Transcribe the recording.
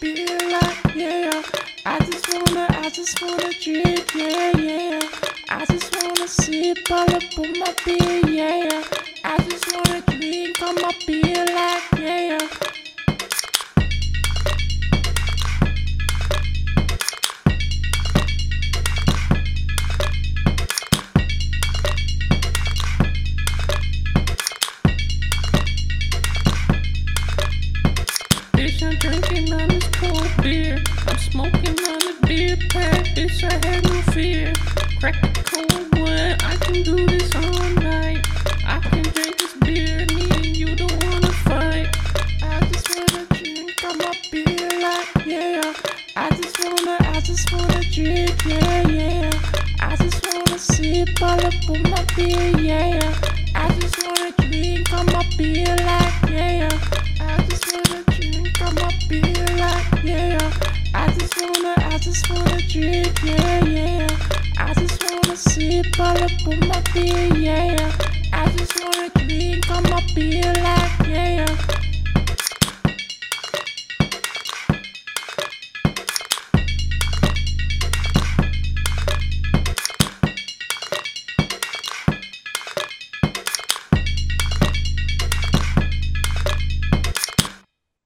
be like yeah. I just wanna, I just wanna drink, yeah, yeah. I just wanna sip all up on my beer, yeah. I just wanna drink on my beer, like, yeah. drinking on Bitch, I had no fear. Crack the cold one. I can do this all night. I can drink this beer. Me and you don't wanna fight. I just wanna drink on my beer like yeah. I just wanna, I just wanna drink, yeah, yeah. I just wanna sip all up on my beer, yeah. I just wanna drink on my beer like just wanna, I just wanna drink, yeah, yeah. I just wanna sip all up on my beer, yeah. yeah. I just wanna drink on my beer like yeah.